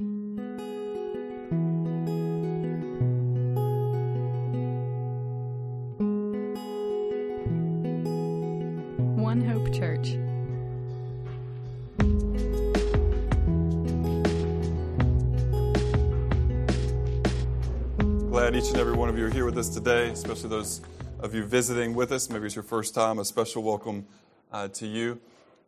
One Hope Church. Glad each and every one of you are here with us today, especially those of you visiting with us. Maybe it's your first time. A special welcome uh, to you.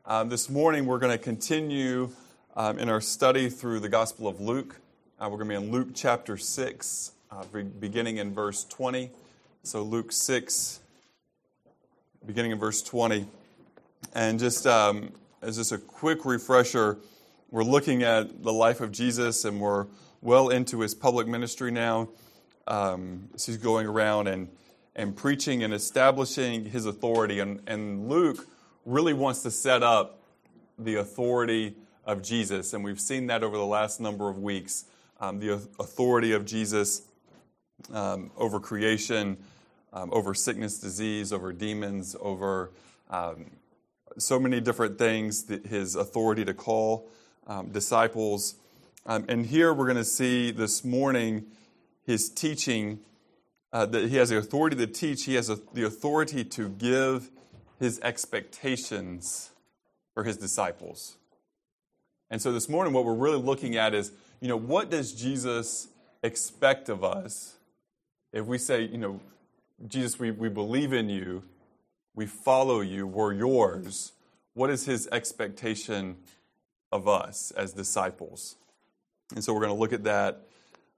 Um, this morning, we're going to continue um, in our study through the Gospel of Luke. Uh, we're going to be in Luke chapter 6, uh, beginning in verse 20. So, Luke 6, beginning in verse 20. And just um, as just a quick refresher, we're looking at the life of Jesus and we're well into his public ministry now. Um, so he's going around and, and preaching and establishing his authority. And, and Luke really wants to set up the authority of Jesus. And we've seen that over the last number of weeks um, the authority of Jesus um, over creation, um, over sickness, disease, over demons, over um, so many different things, his authority to call um, disciples. Um, and here we're going to see this morning his teaching uh, that he has the authority to teach, he has a, the authority to give his expectations for his disciples. And so this morning, what we're really looking at is, you know, what does Jesus expect of us if we say, you know, Jesus, we, we believe in you, we follow you, we're yours. What is his expectation of us as disciples? And so we're going to look at that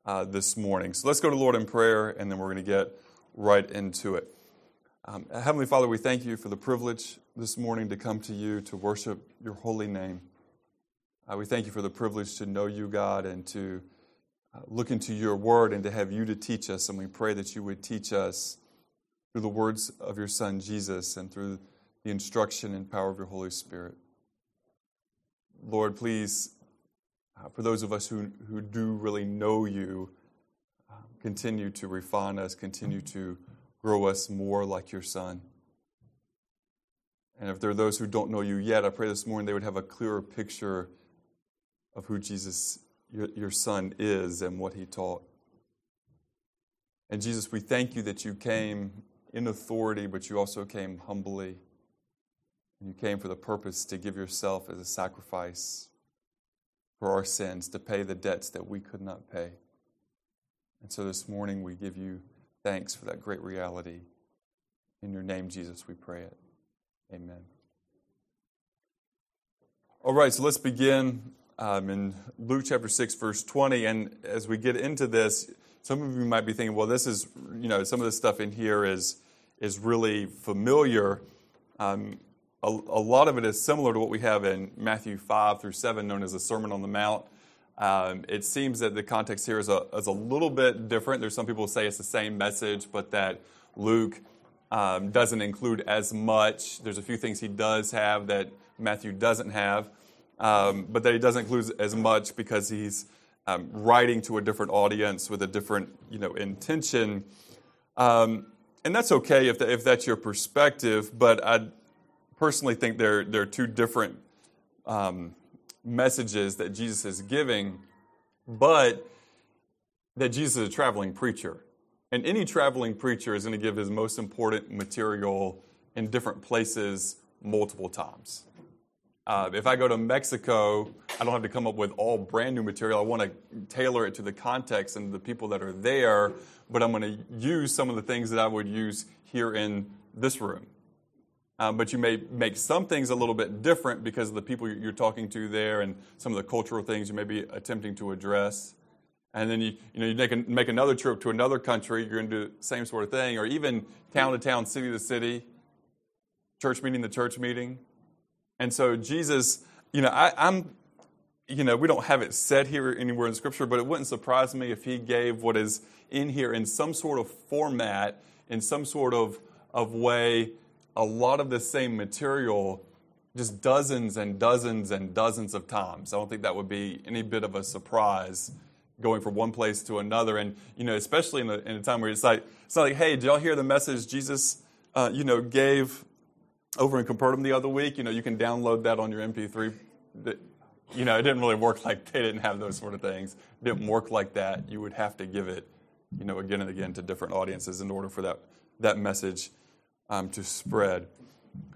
uh, this morning. So let's go to Lord in prayer, and then we're going to get right into it. Um, Heavenly Father, we thank you for the privilege this morning to come to you to worship your holy name. Uh, we thank you for the privilege to know you, God, and to uh, look into your word and to have you to teach us. And we pray that you would teach us through the words of your Son, Jesus, and through the instruction and power of your Holy Spirit. Lord, please uh, for those of us who, who do really know you, uh, continue to refine us, continue to grow us more like your Son. And if there are those who don't know you yet, I pray this morning they would have a clearer picture of who Jesus, your, your Son, is and what he taught. And Jesus, we thank you that you came in authority, but you also came humbly. And you came for the purpose to give yourself as a sacrifice for our sins, to pay the debts that we could not pay. And so this morning we give you thanks for that great reality. In your name, Jesus, we pray it. Amen. All right, so let's begin um, in Luke chapter 6, verse 20. And as we get into this, some of you might be thinking, well, this is, you know, some of the stuff in here is, is really familiar. Um, a, a, lot of it is similar to what we have in Matthew 5 through 7, known as the Sermon on the Mount. Um, it seems that the context here is a, is a little bit different. There's some people who say it's the same message, but that Luke um, doesn't include as much. There's a few things he does have that Matthew doesn't have, um, but that he doesn't include as much because he's um, writing to a different audience with a different you know, intention. Um, and that's okay if, if that's your perspective, but I personally think there, there are two different um, messages that Jesus is giving, but that Jesus is a traveling preacher. And any traveling preacher is going to give his most important material in different places multiple times. Uh, if I go to Mexico, I don't have to come up with all brand new material. I want to tailor it to the context and the people that are there, but I'm going to use some of the things that I would use here in this room. Um, but you may make some things a little bit different because of the people you're talking to there and some of the cultural things you may be attempting to address. And then you, you know, you make, a, make another trip to another country, you're going to do the same sort of thing, or even town to town, city to city, church meeting to church meeting. And so Jesus, you know, I, I'm, you know, we don't have it said here anywhere in Scripture, but it wouldn't surprise me if he gave what is in here in some sort of format, in some sort of, of way a lot of the same material just dozens and dozens and dozens of times. I don't think that would be any bit of a surprise going from one place to another. And, you know, especially in a, in a time where it's like, it's not like, hey, did y'all hear the message Jesus, uh, you know, gave over in Capernaum the other week? You know, you can download that on your MP3. You know, it didn't really work like they didn't have those sort of things. It didn't work like that. You would have to give it, you know, again and again to different audiences in order for that, that message um, to spread.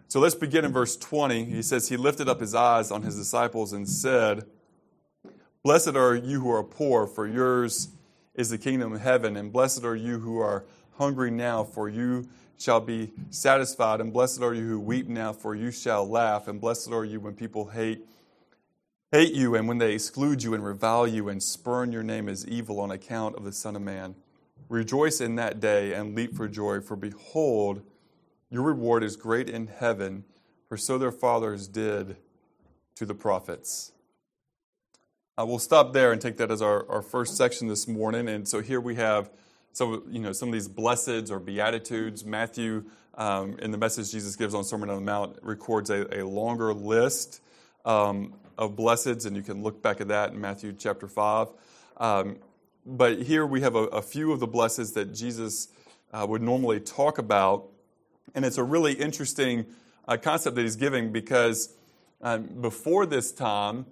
So let's begin in verse 20. He says, He lifted up his eyes on his disciples and said, Blessed are you who are poor, for yours is the kingdom of heaven. And blessed are you who are hungry now, for you shall be satisfied. And blessed are you who weep now, for you shall laugh. And blessed are you when people hate hate you and when they exclude you and revile you and spurn your name as evil on account of the Son of Man. Rejoice in that day and leap for joy, for behold, your reward is great in heaven, for so their fathers did to the prophets. Uh, we'll stop there and take that as our, our first section this morning. And so here we have some, you know, some of these blesseds or beatitudes. Matthew, um, in the message Jesus gives on Sermon on the Mount, records a, a longer list um, of blesseds, and you can look back at that in Matthew chapter 5. Um, but here we have a, a, few of the blesseds that Jesus uh, would normally talk about. And it's a really interesting uh, concept that he's giving because um, before this time,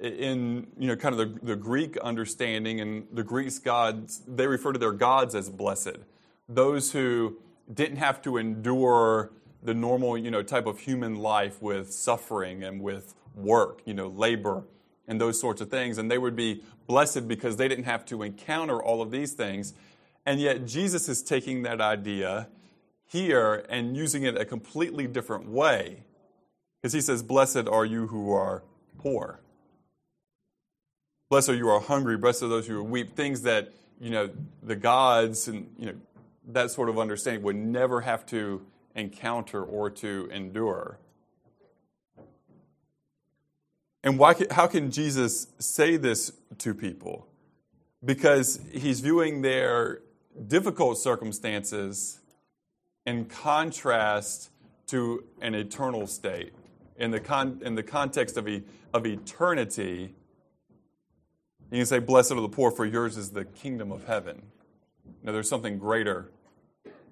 in you know kind of the, the Greek understanding and the Greeks gods, they refer to their gods as blessed. Those who didn't have to endure the normal you know type of human life with suffering and with work, you know, labor and those sorts of things, and they would be blessed because they didn't have to encounter all of these things. And yet Jesus is taking that idea here and using it a completely different way. Because he says, Blessed are you who are poor. Blessed are you who are hungry. Blessed are those who weep. Things that, you know, the gods and, you know, that sort of understanding would never have to encounter or to endure. And why, how can Jesus say this to people? Because he's viewing their difficult circumstances in contrast to an eternal state. In the, con, in the context of, e, of eternity, you can say, Blessed are the poor, for yours is the kingdom of heaven. Now, there's something greater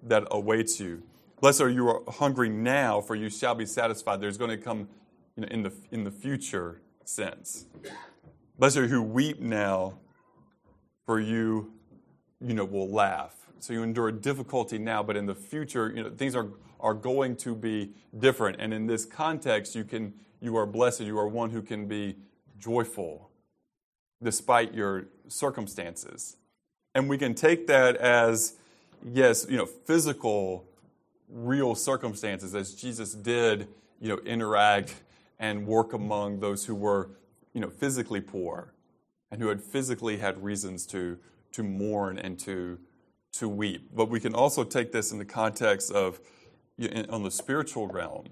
that awaits you. Blessed are you are hungry now, for you shall be satisfied. There's going to come you know, in, the, in the future sense. Blessed are you who weep now, for you, you know, will laugh. So you endure difficulty now, but in the future, you know, things are, are going to be different. And in this context, you can you are blessed. You are one who can be joyful despite your circumstances. And we can take that as, yes, you know, physical, real circumstances, as Jesus did, you know, interact and work among those who were, you know, physically poor and who had physically had reasons to, to mourn and to, to weep. But we can also take this in the context of, on the spiritual realm.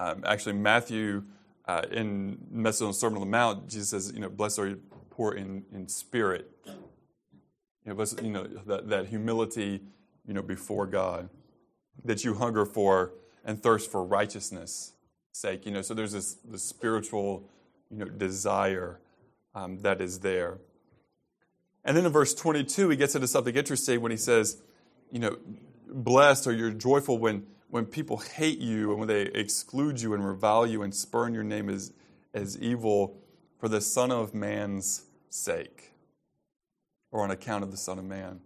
Um, actually, Matthew uh, in message on the Sermon on the Mount, Jesus says, you know, blessed are you poor in, in spirit. You know, blessed, you know that, that humility, you know, before God, that you hunger for and thirst for righteousness' sake. You know, so there's this, this spiritual, you know, desire um, that is there. And then in verse 22, he gets into something interesting when he says, you know, blessed or you're joyful when when people hate you and when they exclude you and revile you and spurn your name as, as evil for the Son of Man's sake or on account of the Son of Man.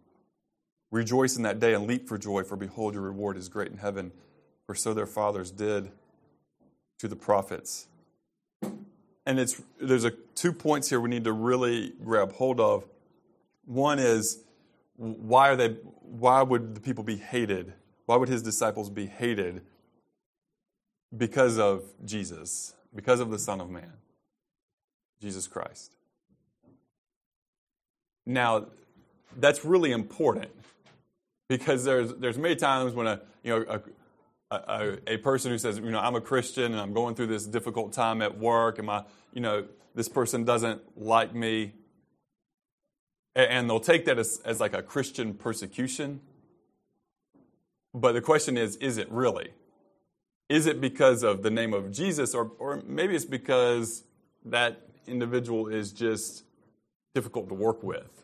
Rejoice in that day and leap for joy, for behold, your reward is great in heaven, for so their fathers did to the prophets. And it's, there's a, two points here we need to really grab hold of. One is why, are they, why would the people be hated? Why would his disciples be hated? Because of Jesus, because of the Son of Man, Jesus Christ. Now, that's really important because there's, there's many times when a, you know, a, a, a, person who says, you know, I'm a Christian and I'm going through this difficult time at work and my, you know, this person doesn't like me. And they'll take that as, as like a Christian persecution. But the question is is it really? Is it because of the name of Jesus, or, or maybe it's because that individual is just difficult to work with?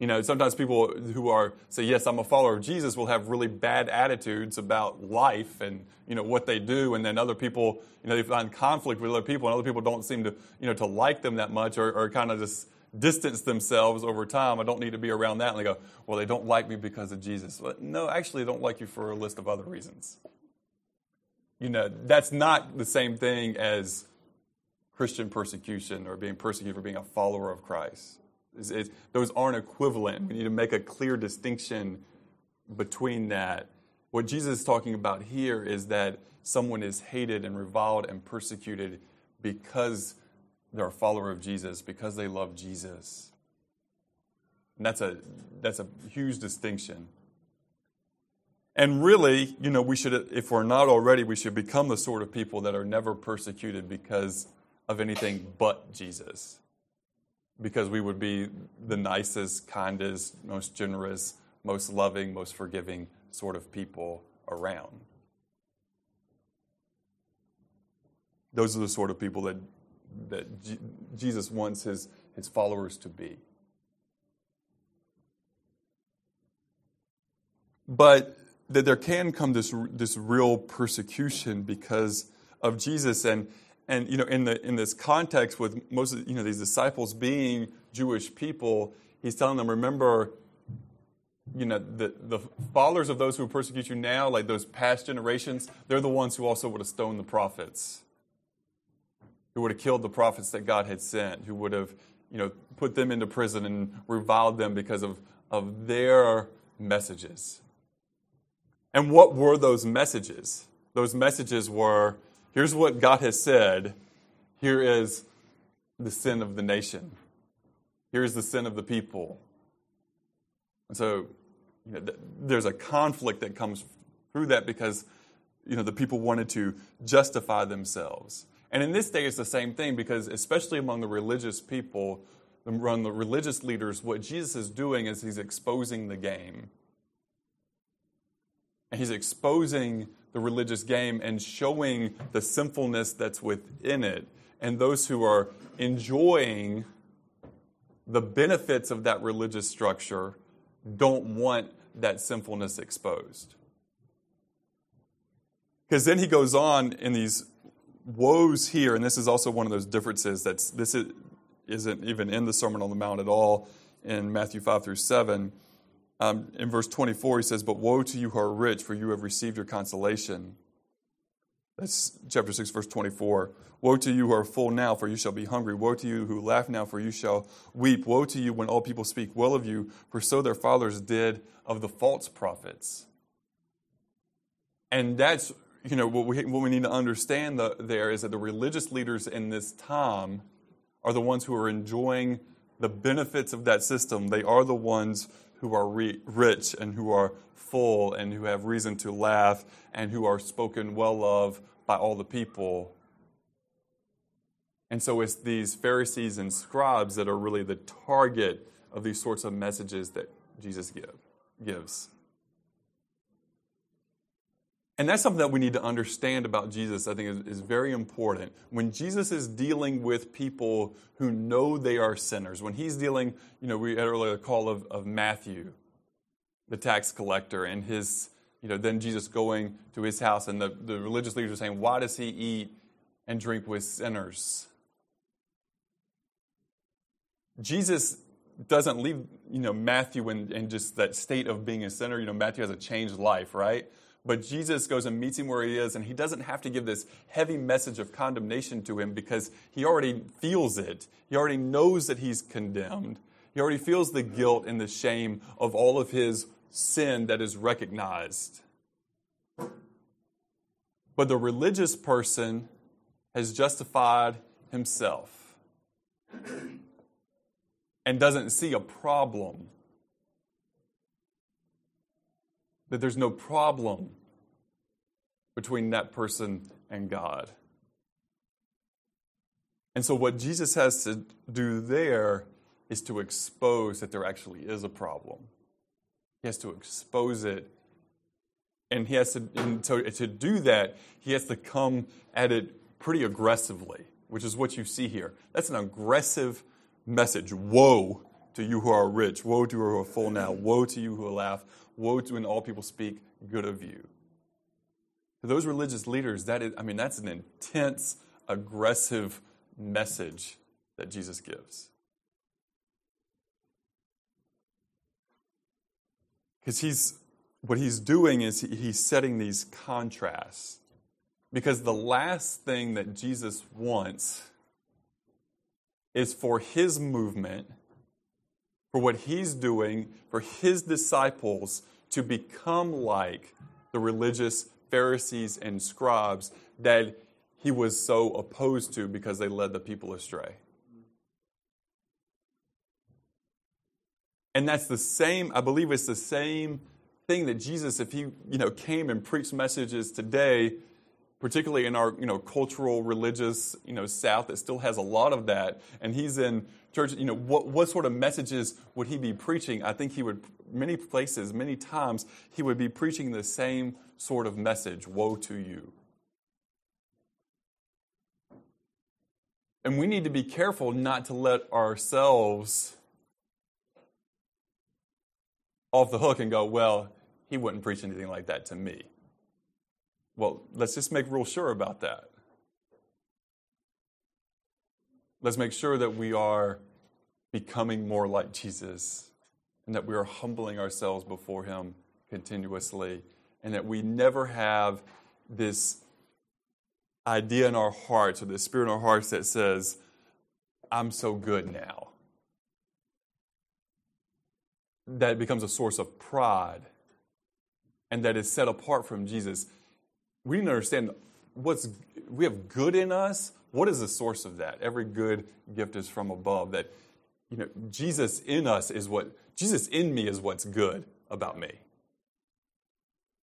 You know, sometimes people who are say, "Yes, I'm a follower of Jesus," will have really bad attitudes about life and you know what they do, and then other people, you know, they find conflict with other people, and other people don't seem to you know to like them that much, or, or kind of just distance themselves over time. I don't need to be around that. And they go, "Well, they don't like me because of Jesus." Well, no, actually, they don't like you for a list of other reasons. You know, that's not the same thing as Christian persecution or being persecuted for being a follower of Christ. It's, it's, those aren't equivalent. We need to make a clear distinction between that. What Jesus is talking about here is that someone is hated and reviled and persecuted because they're a follower of Jesus, because they love Jesus. And that's a, that's a huge distinction. And really, you know, we should, if we're not already, we should become the sort of people that are never persecuted because of anything but Jesus because we would be the nicest, kindest, most generous, most loving, most forgiving sort of people around. Those are the sort of people that, that G- Jesus wants his, his followers to be. But that there can come this, this real persecution because of Jesus. And, and you know, in the in this context, with most of you know these disciples being Jewish people, he's telling them, remember, you know, the the followers of those who persecute you now, like those past generations, they're the ones who also would have stoned the prophets, who would have killed the prophets that God had sent, who would have, you know, put them into prison and reviled them because of of their messages. And what were those messages? Those messages were Here's what God has said. Here is the sin of the nation. Here's the sin of the people. And so you know, there's a conflict that comes through that because you know, the people wanted to justify themselves. And in this day, it's the same thing because, especially among the religious people, among the religious leaders, what Jesus is doing is he's exposing the game. And he's exposing the religious game and showing the sinfulness that's within it. And those who are enjoying the benefits of that religious structure don't want that sinfulness exposed. Because then he goes on in these woes here, and this is also one of those differences that's this isn't even in the Sermon on the Mount at all in Matthew 5 through 7. Um, in verse 24, he says, But woe to you who are rich, for you have received your consolation. That's chapter 6, verse 24. Woe to you who are full now, for you shall be hungry. Woe to you who laugh now, for you shall weep. Woe to you when all people speak well of you, for so their fathers did of the false prophets. And that's, you know, what we, what we need to understand the, there is that the religious leaders in this time are the ones who are enjoying the benefits of that system. They are the ones who are re- rich and who are full and who have reason to laugh and who are spoken well of by all the people. And so it's these Pharisees and scribes that are really the target of these sorts of messages that Jesus give, gives. And that's something that we need to understand about Jesus, I think, is, is, very important. When Jesus is dealing with people who know they are sinners, when he's dealing, you know, we had earlier a call of, of Matthew, the tax collector, and his, you know, then Jesus going to his house, and the, the religious leaders are saying, Why does he eat and drink with sinners? Jesus doesn't leave, you know, Matthew in, in just that state of being a sinner. You know, Matthew has a changed life, right? But Jesus goes and meets him where he is, and he doesn't have to give this heavy message of condemnation to him because he already feels it. He already knows that he's condemned. He already feels the guilt and the shame of all of his sin that is recognized. But the religious person has justified himself and doesn't see a problem that there's no problem between that person and God. And so, what Jesus has to do there is to expose that there actually is a problem. He has to expose it. And he has to, so to do that, he has to come at it pretty aggressively, which is what you see here. That's an aggressive message. Woe to you who are rich. Woe to you who are full now. Woe to you who laugh. Woe to when all people speak good of you. To those religious leaders, that is, I mean, that's an intense, aggressive message that Jesus gives. Because he's what he's doing is he's setting these contrasts. Because the last thing that Jesus wants is for his movement, for what he's doing, for his disciples to become like the religious Pharisees and scribes that he was so opposed to because they led the people astray. And that's the same, I believe it's the same thing that Jesus, if he you know, came and preached messages today, particularly in our you know, cultural, religious you know, South that still has a lot of that, and he's in church, you know, what, what sort of messages would he be preaching? I think he would, many places, many times, he would be preaching the same sort of message Woe to you. And we need to be careful not to let ourselves off the hook and go, well, he wouldn't preach anything like that to me. Well, let's just make real sure about that. Let's make sure that we are becoming more like Jesus and that we are humbling ourselves before him continuously and that we never have this idea in our hearts or this spirit in our hearts that says, I'm so good now that becomes a source of pride and that is set apart from Jesus. We need to understand what's we have good in us. What is the source of that? Every good gift is from above. That you know, Jesus in us is what Jesus in me is what's good about me.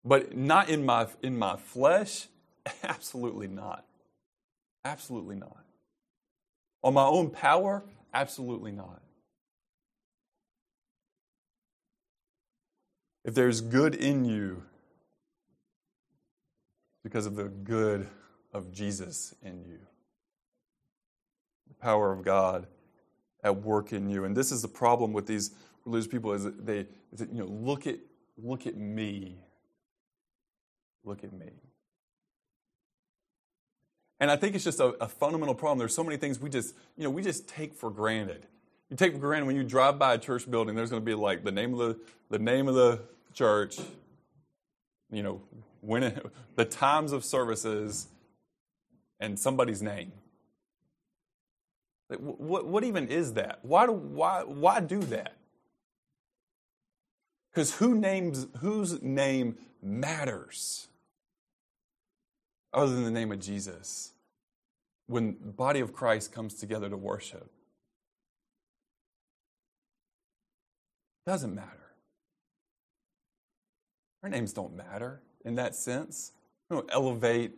But not in my in my flesh, absolutely not. Absolutely not. On my own power, absolutely not. If there's good in you, because of the good of Jesus in you, the power of God at work in you. And this is the problem with these religious people: is that they, is that, you know, look at look at me, look at me. And I think it's just a, a fundamental problem. There's so many things we just, you know, we just take for granted. You take for granted when you drive by a church building, there's going to be like the name of the, the name of the church, you know, when it, the times of services, and somebody's name. Like, what, what even is that? Why do, why, why do that? Because who names whose name matters other than the name of Jesus when the body of Christ comes together to worship? Doesn't matter. Our names don't matter in that sense. We don't elevate,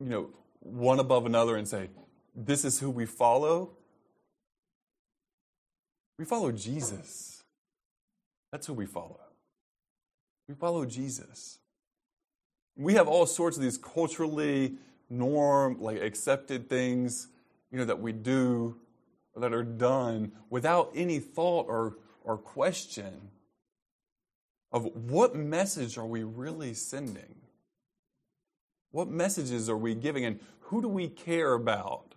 you know, one above another and say, this is who we follow. We follow Jesus. That's who we follow. We follow Jesus. We have all sorts of these culturally norm, like accepted things, you know, that we do that are done without any thought or, or question of what message are we really sending? What messages are we giving and who do we care about?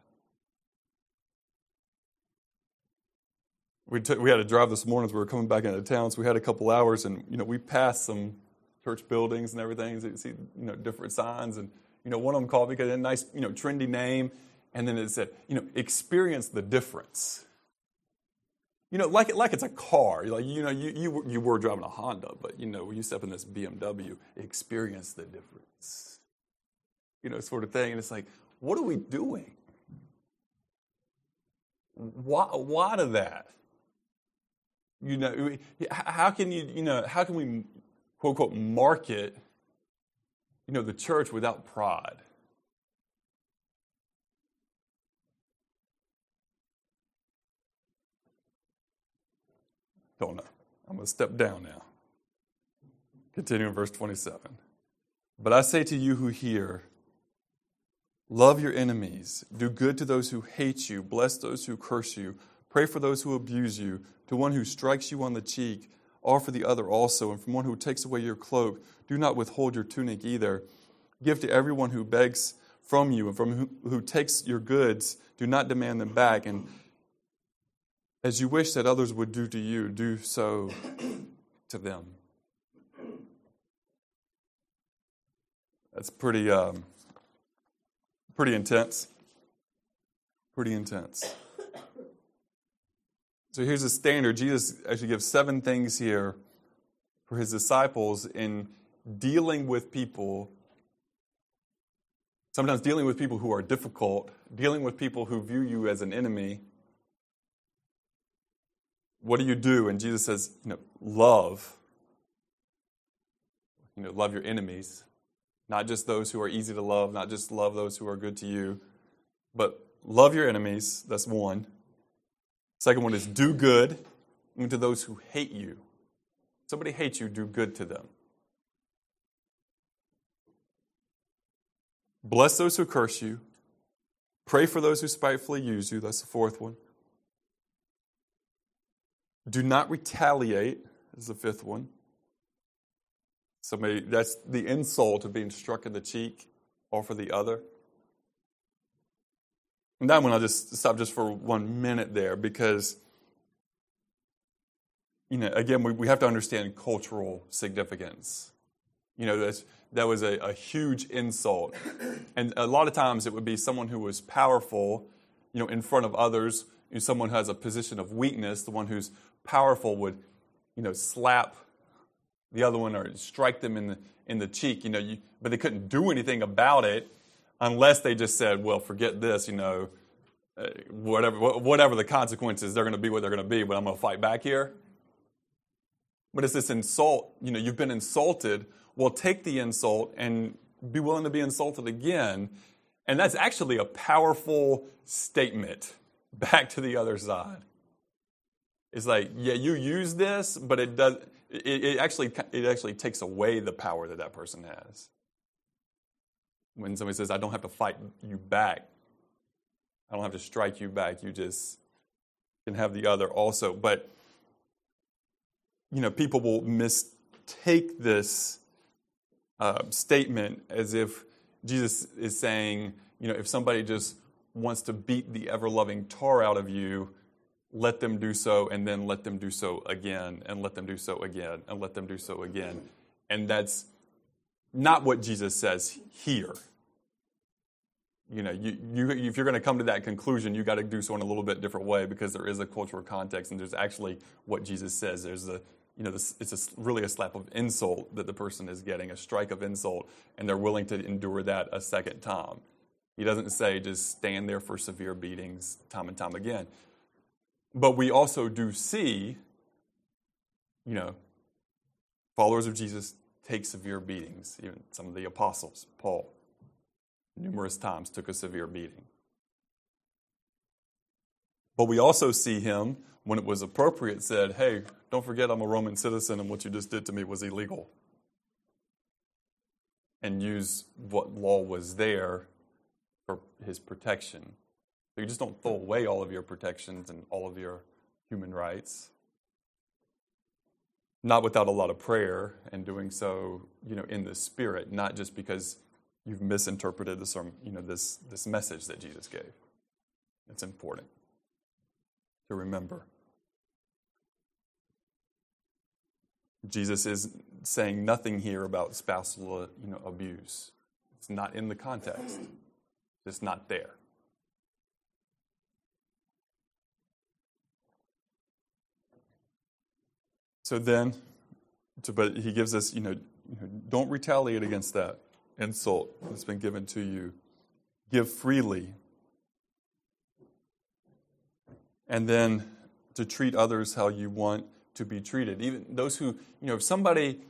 We, took, we had a drive this morning as we were coming back into town, so we had a couple hours, and you know we passed some church buildings and everything. So you see, you know, different signs, and you know, one of them called me because it a nice, you know, trendy name, and then it said, you know, experience the difference. You know, like, like it's a car. Like, you know, you, you, you were driving a Honda, but, you know, when you step in this BMW, experience the difference. You know, sort of thing. And it's like, what are we doing? Why, why do that? You know, how can you, you know, how can we, quote unquote, market, you know, the church without pride? Don't know. I'm going to step down now. Continuing verse 27. But I say to you who hear, love your enemies, do good to those who hate you, bless those who curse you, Pray for those who abuse you. To one who strikes you on the cheek, offer the other also. And from one who takes away your cloak, do not withhold your tunic either. Give to everyone who begs from you, and from who, who takes your goods, do not demand them back. And as you wish that others would do to you, do so to them. That's pretty, um, pretty intense. Pretty intense. So here's a standard. Jesus actually gives seven things here for his disciples in dealing with people. Sometimes dealing with people who are difficult, dealing with people who view you as an enemy. What do you do? And Jesus says, you know, love. You know, love your enemies. Not just those who are easy to love, not just love those who are good to you, but love your enemies. That's one. Second one is do good to those who hate you. Somebody hates you, do good to them. Bless those who curse you. Pray for those who spitefully use you. That's the fourth one. Do not retaliate is the fifth one. Somebody that's the insult of being struck in the cheek or for the other. And that one I'll just stop just for one minute there because you know, again, we, we have to understand cultural significance. You know, that's, that was a, a huge insult. And a lot of times it would be someone who was powerful, you know, in front of others, you know, someone who has a position of weakness, the one who's powerful would, you know, slap the other one or strike them in the, in the cheek, you know, you, but they couldn't do anything about it unless they just said, well, forget this, you know, uh, whatever, whatever the consequences, they're going to be what they're going to be, but I'm going to fight back here. But it's this insult, you know, you've been insulted. Well, take the insult and be willing to be insulted again. And that's actually a powerful statement back to the other side. It's like, yeah, you use this, but it does. It, it actually it actually takes away the power that that person has. When somebody says, "I don't have to fight you back," I don't have to strike you back. You just can have the other also. But you know, people will mistake this uh, statement as if Jesus is saying, you know, if somebody just wants to beat the ever loving tar out of you, let them do so, and then let them do so again, and let them do so again, and let them do so again. And that's not what Jesus says here. You know, you, you, if you're going to come to that conclusion, you got to do so in a little bit different way because there is a cultural context, and there's actually what Jesus says. There's a, you know, this, it's a, really a slap of insult that the person is getting, a strike of insult, and they're willing to endure that a second time. He doesn't say just stand there for severe beatings time and time again. But we also do see, you know, followers of Jesus take severe beatings. Even some of the apostles, Paul, numerous times took a severe beating. But we also see him, when it was appropriate, said, Hey, don't forget I'm a Roman citizen and what you just did to me was illegal. And use what law was there for his protection. So you just don't throw hmm. away all of your protections and all of your human rights. Not without a lot of prayer and doing so, you know, in the spirit, not just because you've misinterpreted this, you know, this, this message that Jesus gave. It's important to remember. Jesus is saying nothing here about spousal you know, abuse. It's not in the context. It's not there. So then, but he gives us, you know, don't retaliate against that insult that's been given to you. Give freely. And then to treat others how you want to be treated. Even those who, you know, if somebody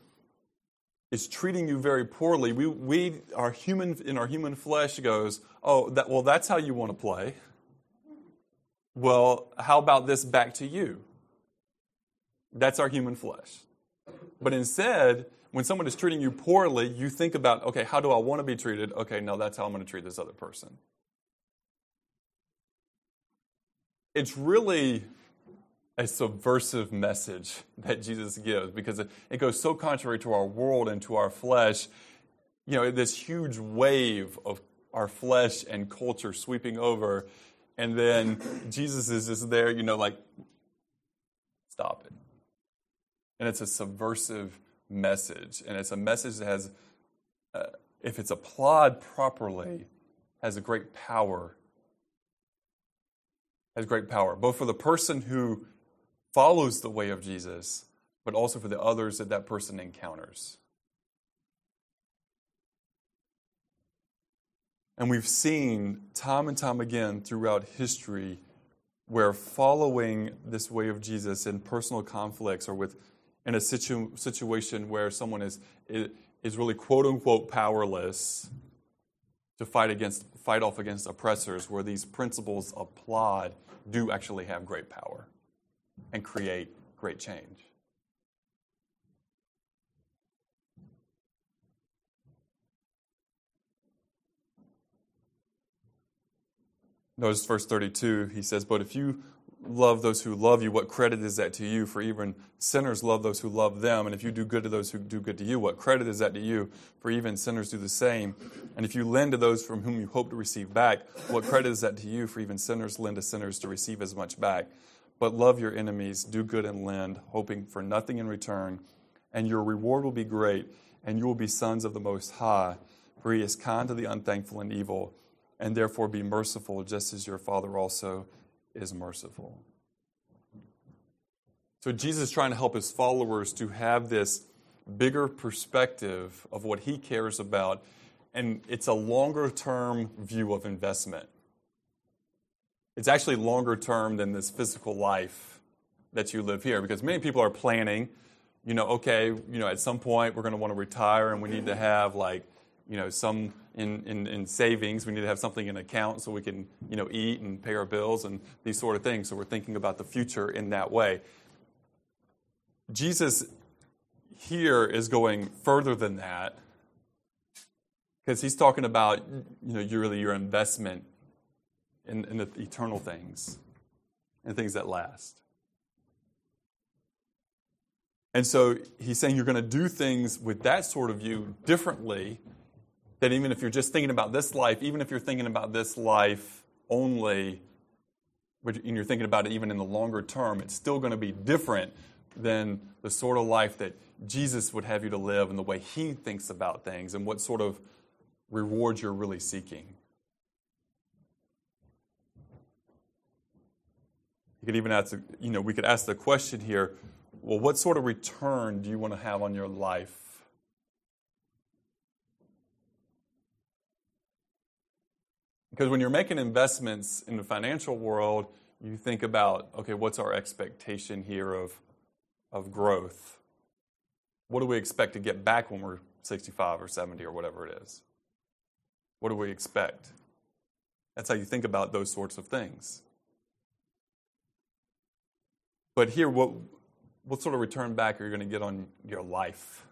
is treating you very poorly, we, we our human in our human flesh goes, oh, that well, that's how you want to play. Well, how about this back to you? That's our human flesh. But instead, when someone is treating you poorly, you think about, okay, how do I want to be treated? Okay, no, that's how I'm going to treat this other person. It's really a subversive message that Jesus gives because it, goes so contrary to our world and to our flesh. You know, this huge wave of our flesh and culture sweeping over, and then Jesus is just there, you know, like, stop it. And it's a subversive message, and it's a message that has, uh, if it's applied properly, has a great power. Has great power, both for the person who follows the way of Jesus, but also for the others that that person encounters. And we've seen time and time again throughout history where following this way of Jesus in personal conflicts or with in a situ, situation where someone is, is really quote unquote powerless to fight against fight off against oppressors where these principles applied do actually have great power and create great change. Notice verse 32, he says, But if you love those who love you, what credit is that to you? For even sinners love those who love them. And if you do good to those who do good to you, what credit is that to you? For even sinners do the same. And if you lend to those from whom you hope to receive back, what credit is that to you? For even sinners lend to sinners to receive as much back. But love your enemies, do good and lend, hoping for nothing in return, and your reward will be great, and you will be sons of the Most High, for he is kind to the unthankful and evil, and therefore be merciful, just as your Father also is merciful. So Jesus is trying to help his followers to have this bigger perspective of what he cares about, and it's a longer term view of investment it's actually longer term than this physical life that you live here because many people are planning you know okay you know at some point we're going to want to retire and we need to have like you know some in, in, in savings we need to have something in account so we can you know eat and pay our bills and these sort of things so we're thinking about the future in that way jesus here is going further than that because he's talking about you know really your investment in, in the eternal things and things that last. And so he's saying you're going to do things with that sort of view differently than even if you're just thinking about this life, even if you're thinking about this life only, and you're thinking about it even in the longer term, it's still going to be different than the sort of life that Jesus would have you to live and the way he thinks about things and what sort of rewards you're really seeking. You could even ask, you know, we could ask the question here well, what sort of return do you want to have on your life? Because when you're making investments in the financial world, you think about, okay, what's our expectation here of, of growth? What do we expect to get back when we're 65 or 70 or whatever it is? What do we expect? That's how you think about those sorts of things. But here, what, what sort of return back are you going to get on your life?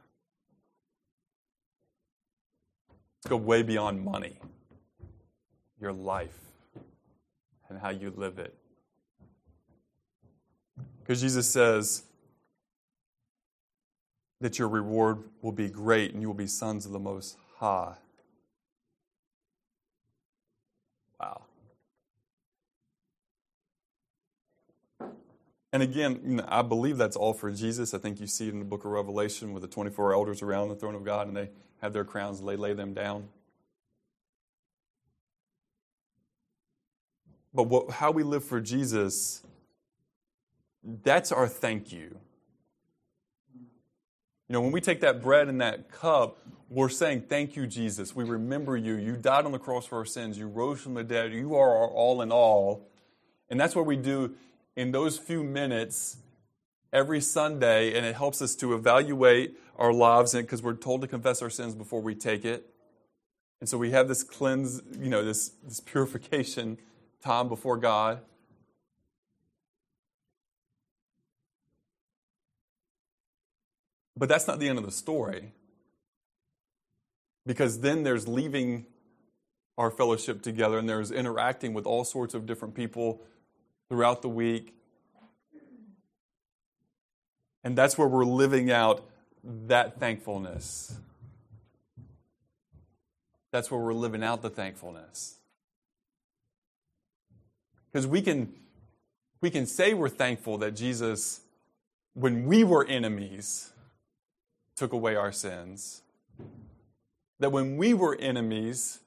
Let's go way beyond money. Your life and how you live it. Because Jesus says that your reward will be great and you will be sons of the Most High. Wow. And again, I believe that's all for Jesus. I think you see it in the book of Revelation with the 24 elders around the throne of God and they have their crowns and they lay them down. But what, how we live for Jesus, that's our thank you. You know, when we take that bread and that cup, we're saying, Thank you, Jesus. We remember you. You died on the cross for our sins. You rose from the dead. You are our all in all. And that's what we do in those few minutes every Sunday, and it helps us to evaluate our lives because we're told to confess our sins before we take it. And so we have this cleanse, you know, this, this purification time before God. But that's not the end of the story. Because then there's leaving our fellowship together and there's interacting with all sorts of different people throughout the week. And that's where we're living out that thankfulness. That's where we're living out the thankfulness. Because we can, we can say we're thankful that Jesus, when we were enemies, took away our sins. That when we were enemies,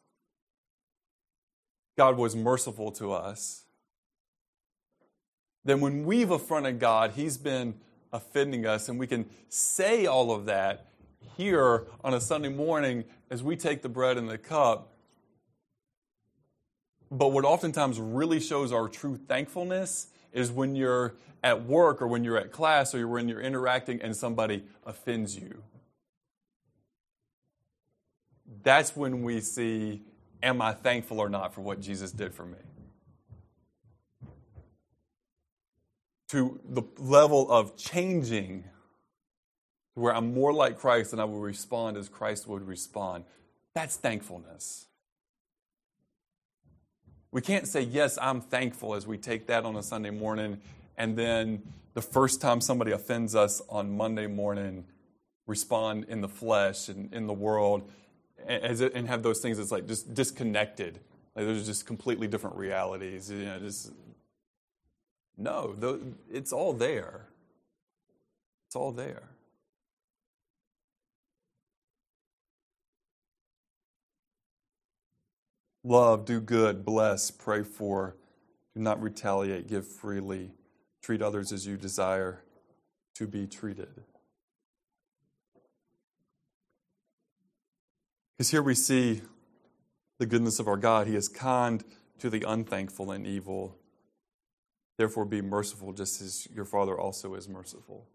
God was merciful to us. Then when we've affronted God, He's been offending us, and we can say all of that here on a Sunday morning as we take the bread and the cup. But what oftentimes really shows our true thankfulness is when you're at work or when you're at class or when you're interacting and somebody offends you. That's when we see, am I thankful or not for what Jesus did for me? To the level of changing where I'm more like Christ and I will respond as Christ would respond. That's thankfulness. We can't say, Yes, I'm thankful as we take that on a Sunday morning, and then the first time somebody offends us on Monday morning, respond in the flesh and in the world and have those things that's like just disconnected. Like there's just completely different realities. You know, just no, it's all there. It's all there. Love, do good, bless, pray for, do not retaliate, give freely, treat others as you desire to be treated. Because here we see the goodness of our God. He is kind to the unthankful and evil. Therefore, be merciful, just as your Father also is merciful.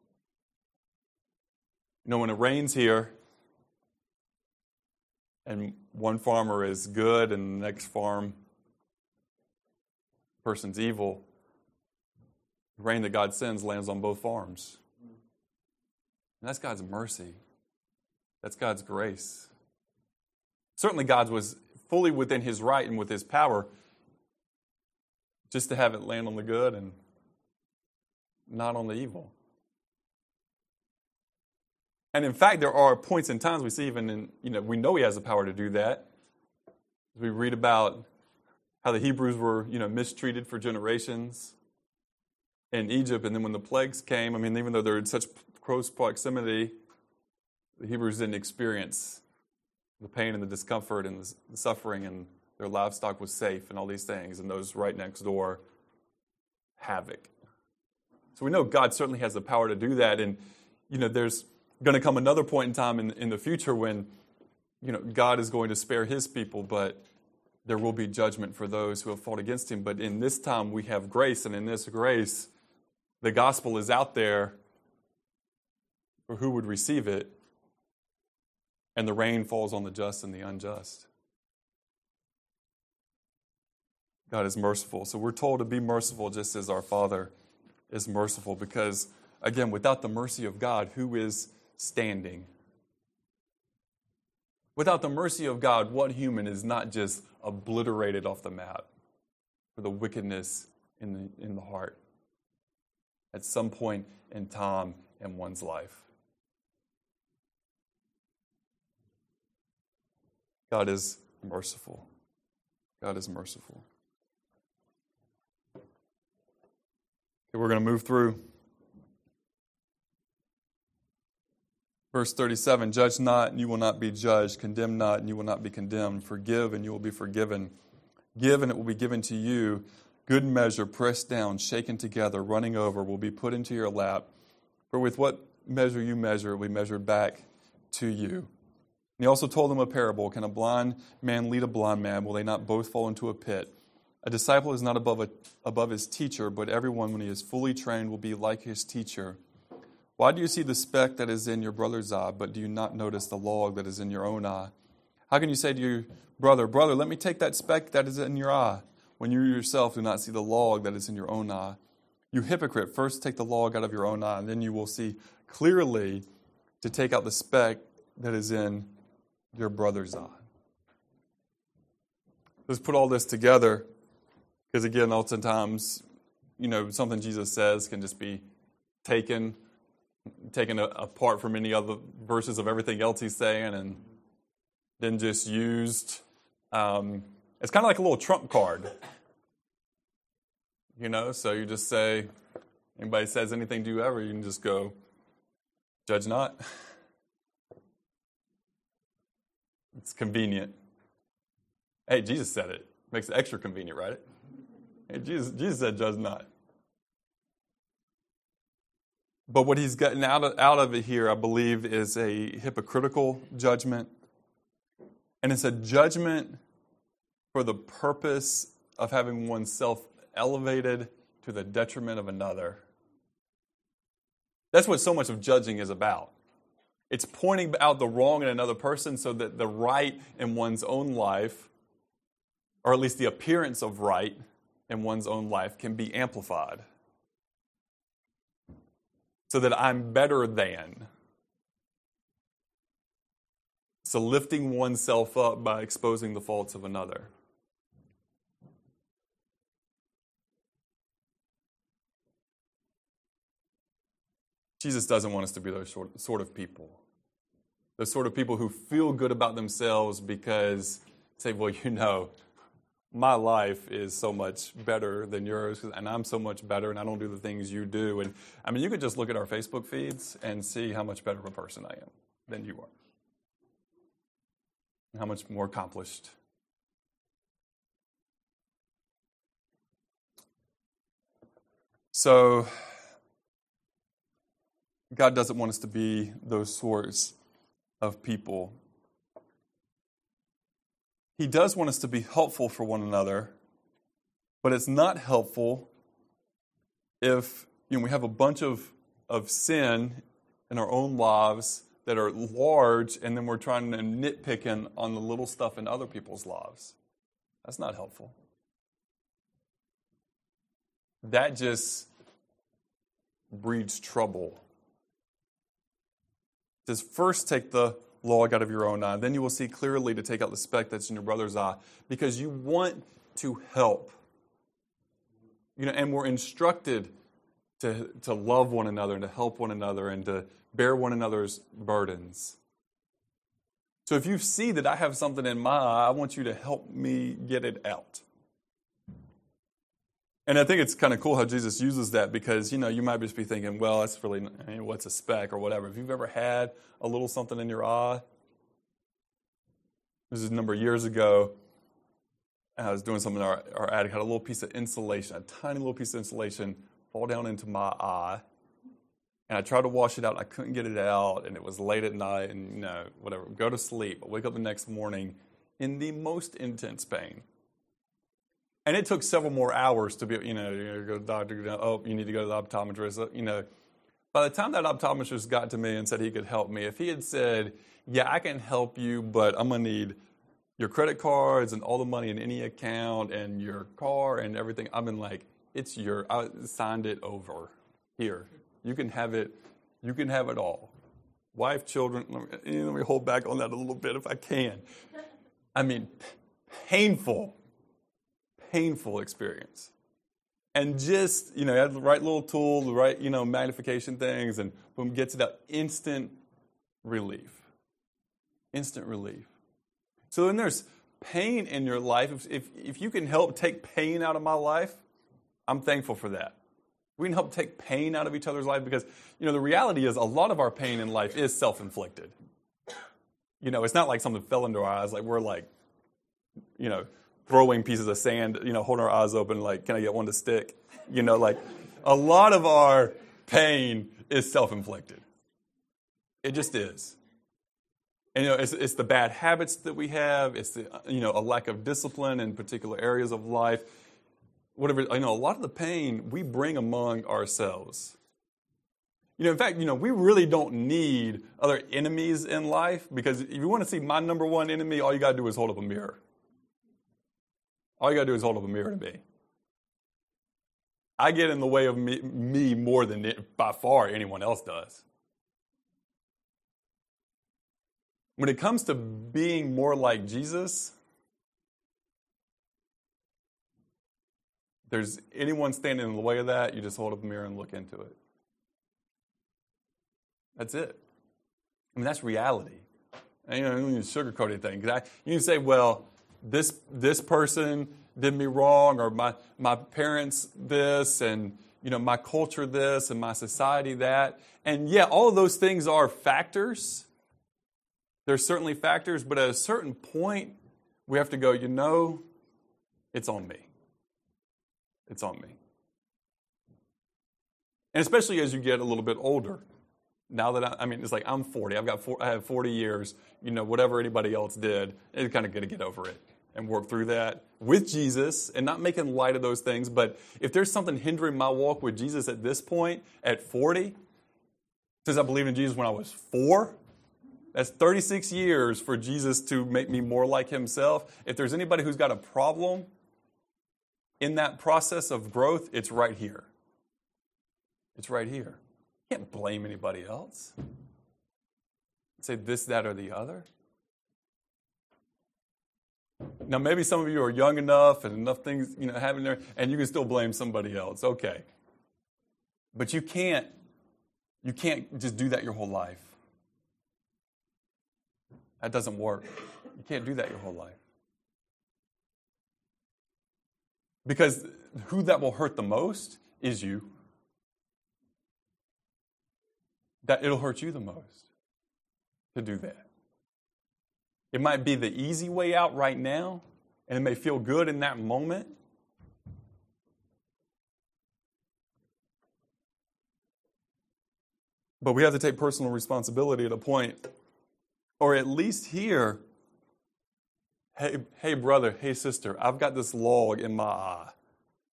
You know, when it rains here, and one farmer is good and the next farm person's evil, the rain that God sends lands on both farms. And that's God's mercy. That's God's grace. Certainly, God was fully within his right and with his power just to have it land on the good and not on the evil. And in fact, there are points in times we see even in, you know, we know he has the power to do that. We read about how the Hebrews were, you know, mistreated for generations in Egypt. And then when the plagues came, I mean, even though they're in such close proximity, the Hebrews didn't experience the pain and the discomfort and the suffering, and their livestock was safe, and all these things, and those right next door, havoc. So we know God certainly has the power to do that, and you know, there's going to come another point in time in, in the future when you know God is going to spare His people, but there will be judgment for those who have fought against Him. But in this time, we have grace, and in this grace, the gospel is out there for who would receive it and the rain falls on the just and the unjust. God is merciful. So we're told to be merciful just as our Father is merciful because, again, without the mercy of God, who is standing? Without the mercy of God, what human is not just obliterated off the map for the wickedness in the, in the heart at some point in time in one's life? God is merciful. God is merciful. Okay, we're going to move through. Verse 37 Judge not, and you will not be judged. Condemn not, and you will not be condemned. Forgive, and you will be forgiven. Give, and it will be given to you. Good measure, pressed down, shaken together, running over, will be put into your lap. For with what measure you measure, it will be measured back to you. And he also told them a parable Can a blind man lead a blind man? Will they not both fall into a pit? A disciple is not above, a, above his teacher, but everyone, when he is fully trained, will be like his teacher. Why do you see the speck that is in your brother's eye, but do you not notice the log that is in your own eye? How can you say to your brother, Brother, let me take that speck that is in your eye, when you yourself do not see the log that is in your own eye? You hypocrite, first take the log out of your own eye, and then you will see clearly to take out the speck that is in your brother's eye. Let's put all this together because, again, oftentimes, you know, something Jesus says can just be taken taken apart from any other verses of everything else he's saying and then just used. Um, it's kind of like a little trump card. You know, so you just say, anybody says anything to you ever, you can just go, judge not. It's convenient. Hey, Jesus said it. Makes it extra convenient, right? Hey, Jesus, Jesus said, judge not. But what he's gotten out of, out of it here, I believe, is a hypocritical judgment. And it's a judgment for the purpose of having oneself elevated to the detriment of another. That's what so much of judging is about. It's pointing out the wrong in another person so that the right in one's own life, or at least the appearance of right in one's own life, can be amplified. So that I'm better than. So lifting oneself up by exposing the faults of another. Jesus doesn't want us to be those sort of people. The sort of people who feel good about themselves because say, well, you know, my life is so much better than yours, and I'm so much better, and I don't do the things you do. And I mean, you could just look at our Facebook feeds and see how much better of a person I am than you are, how much more accomplished. So, God doesn't want us to be those sorts of people. He does want us to be helpful for one another, but it's not helpful if you know, we have a bunch of, of sin in our own lives that are large, and then we're trying to nitpick in on the little stuff in other people's lives. That's not helpful. That just breeds trouble says, First take the log out of your own eye, then you will see clearly to take out the speck that's in your brother's eye, because you want to help. You know, and we're instructed to, to love one another and to help one another and to bear one another's burdens. So if you see that I have something in my eye, I want you to help me get it out. And I think it's kind of cool how Jesus uses that because, you know, you might just be thinking, well, that's really, I mean, what's a speck or whatever. If you've ever had a little something in your eye, this is a number of years ago, I was doing something in our, our attic, had a little piece of insulation, a tiny little piece of insulation fall down into my eye. And I tried to wash it out, I couldn't get it out, and it was late at night, and, you know, whatever, go to sleep. I wake up the next morning in the most intense pain. And it took several more hours to be, you know, you go to the doctor, oh, you need to go to the optometrist. Uh, you know, by the time that optometrist got to me and said he could help me, if he had said, yeah, I can help you, but I'm going to need your credit cards and all the money in any account and your car and everything, I've been like, it's your, I signed it over. Here, you can have it, you can have it all. Wife, children, let me, eh, let me hold back on that a little bit if I can. I mean, painful painful experience. And just, you know, have the right little tool, the right, you know, magnification things, and boom, gets it out. Instant relief. Instant relief. So then there's pain in your life. If, if, if you can help take pain out of my life, I'm thankful for that. We can help take pain out of each other's life because, you know, the reality is a lot of our pain in life is self inflicted. You know, it's not like something fell into our eyes, like we're like, you know, throwing pieces of sand, you know, holding our eyes open, like, can I get one to stick? You know, like a lot of our pain is self inflicted. It just is. And, you know, it's, it's the bad habits that we have, it's the, you know, a lack of discipline in particular areas of life. Whatever, you know, a lot of the pain we bring among ourselves. You know, in fact, you know, we really don't need other enemies in life because if you want to see my number one enemy, all you got to do is hold up a mirror. All you got to do is hold up a mirror to me. I get in the way of me, me more than by far anyone else does. When it comes to being more like Jesus, there's anyone standing in the way of that, you just hold up a mirror and look into it. That's it. I mean, that's reality. And, you know, you need to sugarcoat anything. I, you can say, well, this, this person did me wrong, or my, my parents this, and you know, my culture this, and my society that. And yeah, all of those things are factors. They're certainly factors, but at a certain point, we have to go, you know, it's on me. It's on me. And especially as you get a little bit older. Now that I, I mean, it's like I'm 40. I've got four, I have 40 years. You know, whatever anybody else did, it's kind of going to get over it and work through that with Jesus and not making light of those things. But if there's something hindering my walk with Jesus at this point, at 40, since I believed in Jesus when I was four, that's 36 years for Jesus to make me more like himself. If there's anybody who's got a problem in that process of growth, it's right here. It's right here. You can't blame anybody else. Say this, that, or the other. Now, maybe some of you are young enough and enough things, you know, having there, and you can still blame somebody else. Okay. But you can't, you can't just do that your whole life. That doesn't work. You can't do that your whole life. Because who that will hurt the most is you. That it'll hurt you the most to do that. It might be the easy way out right now, and it may feel good in that moment. But we have to take personal responsibility at a point or at least hear, hey, hey, brother, hey, sister, I've got this log in my eye.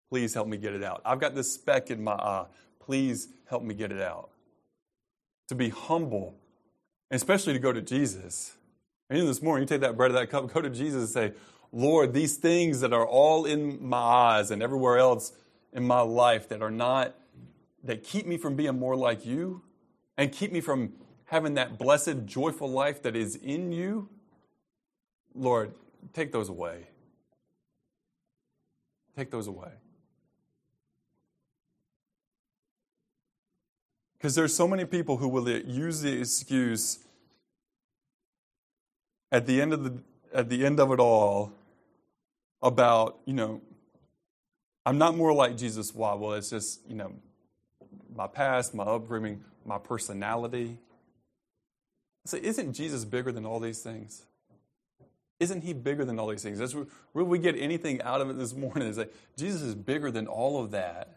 Please help me get it out. I've got this speck in my eye. Please help me get it out. To be humble, especially to go to Jesus. And this morning, you take that bread of that cup, go to Jesus and say, Lord, these things that are all in my eyes and everywhere else in my life that are not, that keep me from being more like you and keep me from having that blessed, joyful life that is in you, Lord, take those away. Take those away. Because there's so many people who will use the excuse at the end of the at the end of it all about, you know, I'm not more like Jesus. Why? Well, it's just, you know, my past, my upbringing, my personality. Say, isn't Jesus bigger than all these things? Isn't he bigger than all these things? That's where we get anything out of it this morning is that Jesus is bigger than all of that.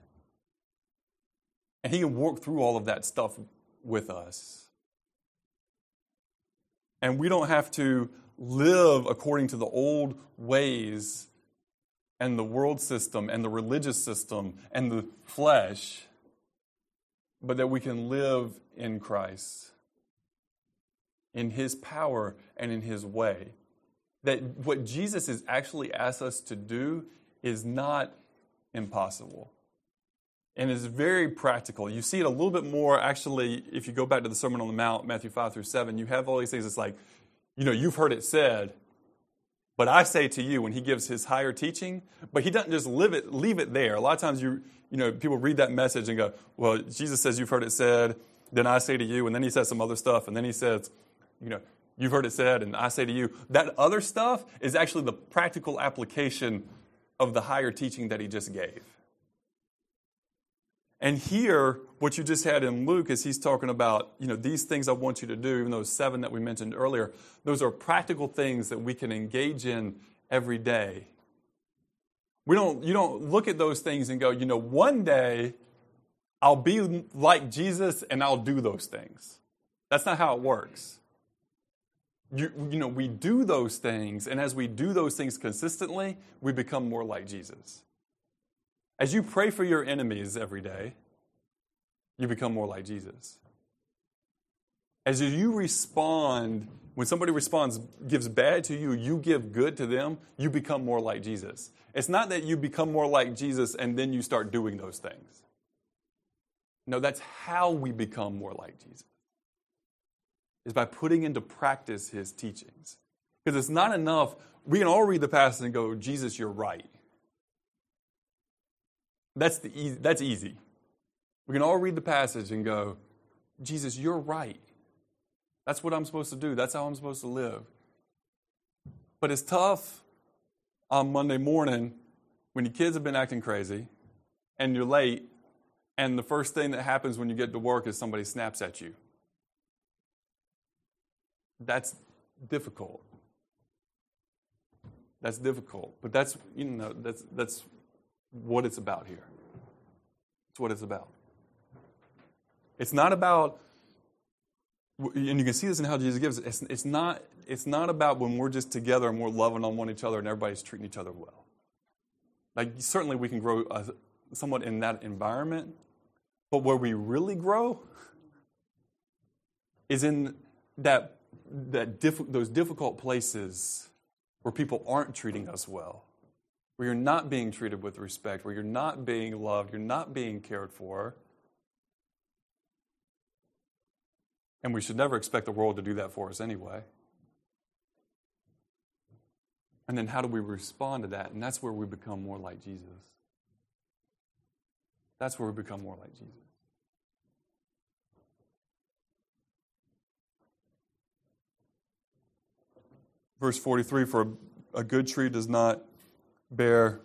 And he can work through all of that stuff with us. And we don't have to live according to the old ways and the world system and the religious system and the flesh, but that we can live in Christ in His power and in His way. That what Jesus has actually asked us to do is not impossible. And it's very practical. You see it a little bit more actually if you go back to the Sermon on the Mount, Matthew 5 through 7. You have all these things. It's like, you know, you've heard it said, but I say to you, when he gives his higher teaching, but he doesn't just live it, leave it there. A lot of times you, you know, people read that message and go, well, Jesus says you've heard it said, then I say to you, and then he says some other stuff, and then he says, you know, you've heard it said, and I say to you, that other stuff is actually the practical application of the higher teaching that he just gave. And here, what you just had in Luke is he's talking about, you know, these things I want you to do, even those seven that we mentioned earlier, those are practical things that we can engage in every day. We don't, you don't look at those things and go, you know, one day I'll be like Jesus and I'll do those things. That's not how it works you, you know, we do those things, and as we do those things consistently, we become more like Jesus. As you pray for your enemies every day, you become more like Jesus. As you respond, when somebody responds, gives bad to you, you give good to them, you become more like Jesus. It's not that you become more like Jesus and then you start doing those things. No, that's how we become more like Jesus is by putting into practice his teachings. Because it's not enough, we can all read the passage and go, Jesus, you're right. That's, the easy, that's easy. We can all read the passage and go, Jesus, you're right. That's what I'm supposed to do. That's how I'm supposed to live. But it's tough on Monday morning when your kids have been acting crazy and you're late, and the first thing that happens when you get to work is somebody snaps at you. That's difficult. That's difficult. But that's, you know, that's, that's what it's about here. It's what it's about. It's not about, and you can see this in how Jesus gives it. It's, it's, not, it's not about when we're just together and we're loving on one each other and everybody's treating each other well. Like, certainly we can grow uh, somewhat in that environment, but where we really grow is in that, that diff- those difficult places where people aren't treating us well, where you're not being treated with respect, where you're not being loved, you're not being cared for. And we should never expect the world to do that for us anyway. And then how do we respond to that? And that's where we become more like Jesus. That's where we become more like Jesus. Verse 43 For a good tree does not bear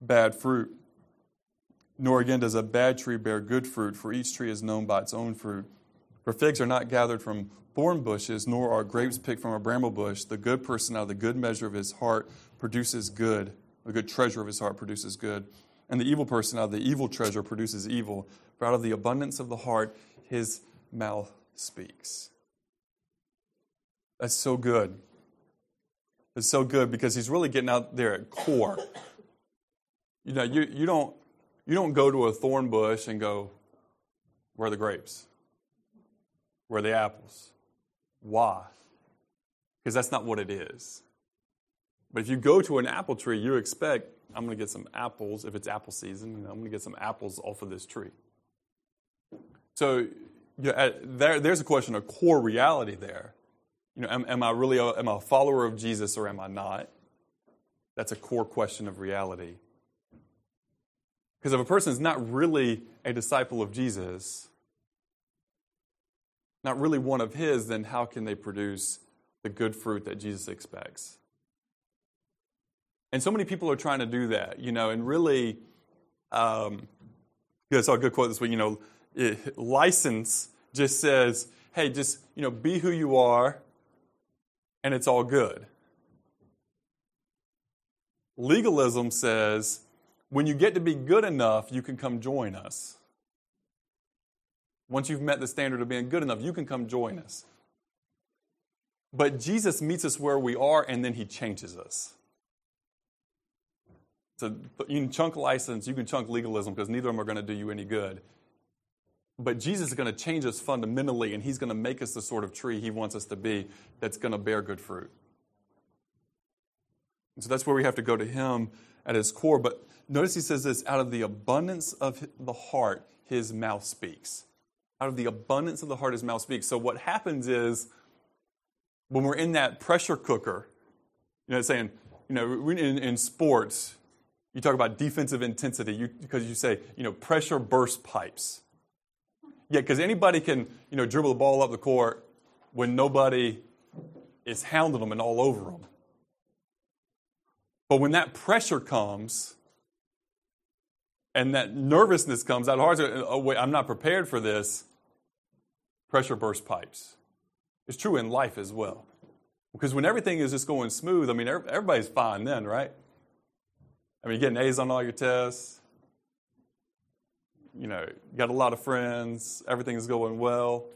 bad fruit, nor again does a bad tree bear good fruit, for each tree is known by its own fruit. For figs are not gathered from thorn bushes, nor are grapes picked from a bramble bush. The good person out of the good measure of his heart produces good. A good treasure of his heart produces good. And the evil person out of the evil treasure produces evil. For out of the abundance of the heart, his mouth speaks. That's so good. It's so good because he's really getting out there at core. You know, you, you don't you don't go to a thorn bush and go, where are the grapes? Where are the apples? Why? Because that's not what it is. But if you go to an apple tree, you expect, I'm going to get some apples, if it's apple season, you know, I'm going to get some apples off of this tree. So yeah, there, there's a question of core reality there. You know, am, am I really a, am I a follower of Jesus or am I not? That's a core question of reality. Because if a person is not really a disciple of Jesus, not really one of his, then how can they produce the good fruit that Jesus expects? And so many people are trying to do that, you know, and really, um, I saw a good quote this week, you know, it, license just says, hey, just, you know, be who you are, and it's all good. Legalism says, when you get to be good enough, you can come join us. Once you've met the standard of being good enough, you can come join us. But Jesus meets us where we are and then he changes us. So you can chunk license, you can chunk legalism because neither of them are going to do you any good. But Jesus is going to change us fundamentally and he's going to make us the sort of tree he wants us to be that's going to bear good fruit. And so that's where we have to go to him at his core. But notice he says this out of the abundance of the heart, his mouth speaks. Out of the abundance of the heart, his mouth speaks. So what happens is when we're in that pressure cooker, you know, saying, you know, in, in sports, you talk about defensive intensity you, because you say, you know, pressure burst pipes. Yeah, because anybody can, you know, dribble the ball up the court when nobody is hounding them and all over them. But when that pressure comes and that nervousness comes out, hard oh, wait, I'm not prepared for this, pressure burst pipes. It's true in life as well. Because when everything is just going smooth, I mean, everybody's fine then, right? I mean, you're getting A's on all your tests. You know, got a lot of friends. Everything's going well.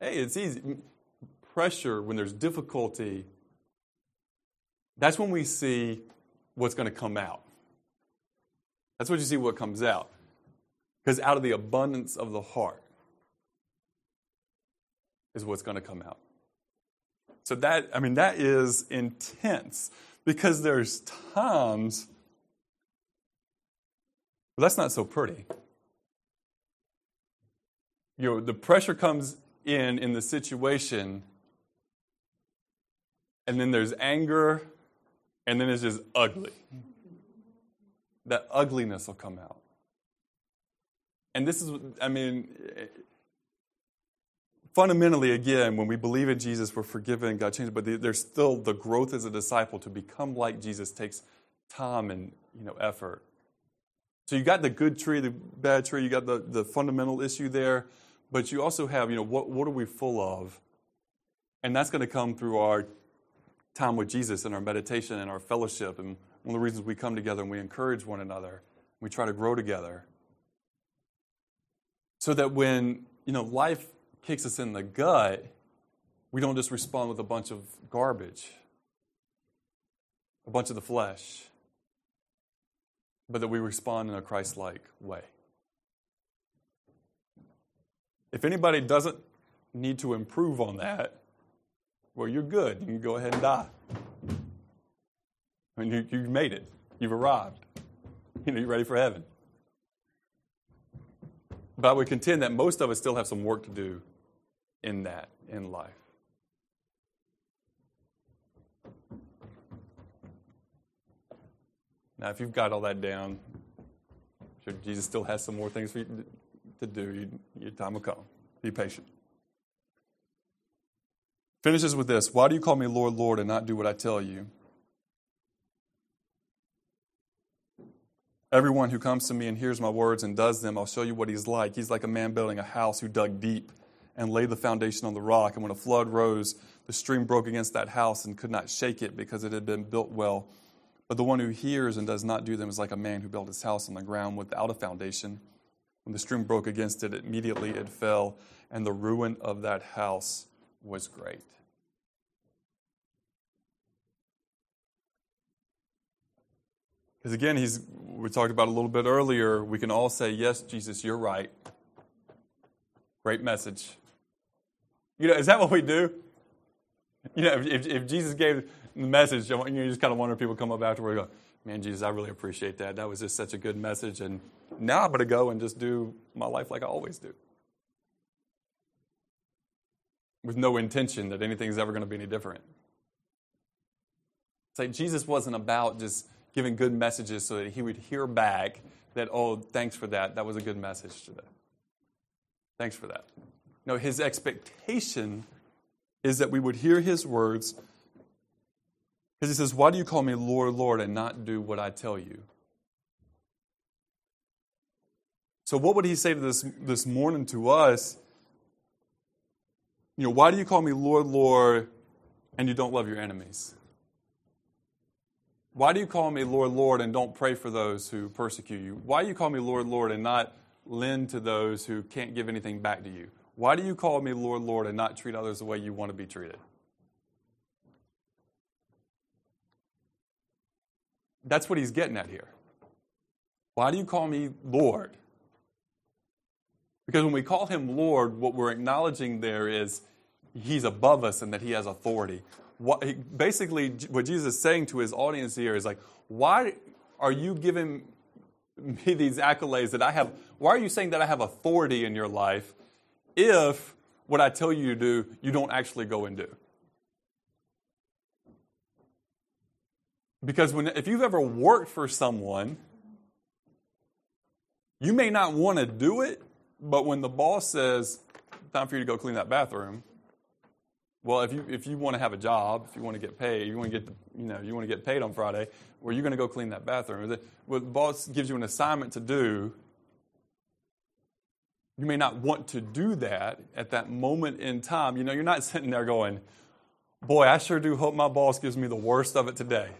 Hey, it's easy. Pressure, when there's difficulty, that's when we see what's going to come out. That's what you see what comes out. Because out of the abundance of the heart, is what's going to come out. So that, I mean, that is intense because there's times, well, that's not so pretty. You know, the pressure comes in in the situation, and then there's anger, and then it's just ugly. That ugliness will come out. And this is, I mean, fundamentally, again, when we believe in Jesus, we're forgiven, God changes, but there's still the growth as a disciple to become like Jesus takes time and you know effort. So you got the good tree, the bad tree, you got the, the fundamental issue there, but you also have, you know, what, what are we full of? And that's going to come through our time with Jesus and our meditation and our fellowship. And one of the reasons we come together and we encourage one another, we try to grow together. So that when, you know, life kicks us in the gut, we don't just respond with a bunch of garbage, a bunch of the flesh, but that we respond in a Christ like way. If anybody doesn't need to improve on that, well, you're good. You can go ahead and die. I mean, you, you made it. You've arrived. You know, you're ready for heaven. But I would contend that most of us still have some work to do in that, in life. Now, if you've got all that down, sure Jesus still has some more things for you to do. Your time will come. Be patient. Finishes with this Why do you call me Lord, Lord, and not do what I tell you? Everyone who comes to me and hears my words and does them, I'll show you what he's like. He's like a man building a house who dug deep and laid the foundation on the rock. And when a flood rose, the stream broke against that house and could not shake it because it had been built well. But the one who hears and does not do them is like a man who built his house on the ground without a foundation. When the stream broke against it, immediately it fell, and the ruin of that house was great. Because again, he's, we talked about a little bit earlier, we can all say, Yes, Jesus, you're right. Great message. You know, is that what we do? You know, if, if Jesus gave message, you just kind of wonder if people come up afterward and go, Man, Jesus, I really appreciate that. That was just such a good message. And now I'm going to go and just do my life like I always do. With no intention that anything's ever going to be any different. It's like Jesus wasn't about just giving good messages so that he would hear back that, oh, thanks for that. That was a good message today. Thanks for that. No, his expectation is that we would hear his words because he says, Why do you call me Lord, Lord, and not do what I tell you? So, what would he say to this, this morning to us? You know, why do you call me Lord, Lord, and you don't love your enemies? Why do you call me Lord, Lord, and don't pray for those who persecute you? Why do you call me Lord, Lord, and not lend to those who can't give anything back to you? Why do you call me Lord, Lord, and not treat others the way you want to be treated? That's what he's getting at here. Why do you call me Lord? Because when we call him Lord, what we're acknowledging there is he's above us and that he has authority what, basically, what Jesus is saying to his audience here is like, why are you giving me these accolades that I have? Why are you saying that I have authority in your life if what I tell you to do, you don't actually go and do? Because when, if you've ever worked for someone, you may not want to do it, but when the boss says, time for you to go clean that bathroom, well, if you if you want to have a job, if you want to get paid, you want to get the, you know you want to get paid on Friday, well, you're going to go clean that bathroom. Well, the boss gives you an assignment to do. You may not want to do that at that moment in time. You know, you're not sitting there going, "Boy, I sure do hope my boss gives me the worst of it today."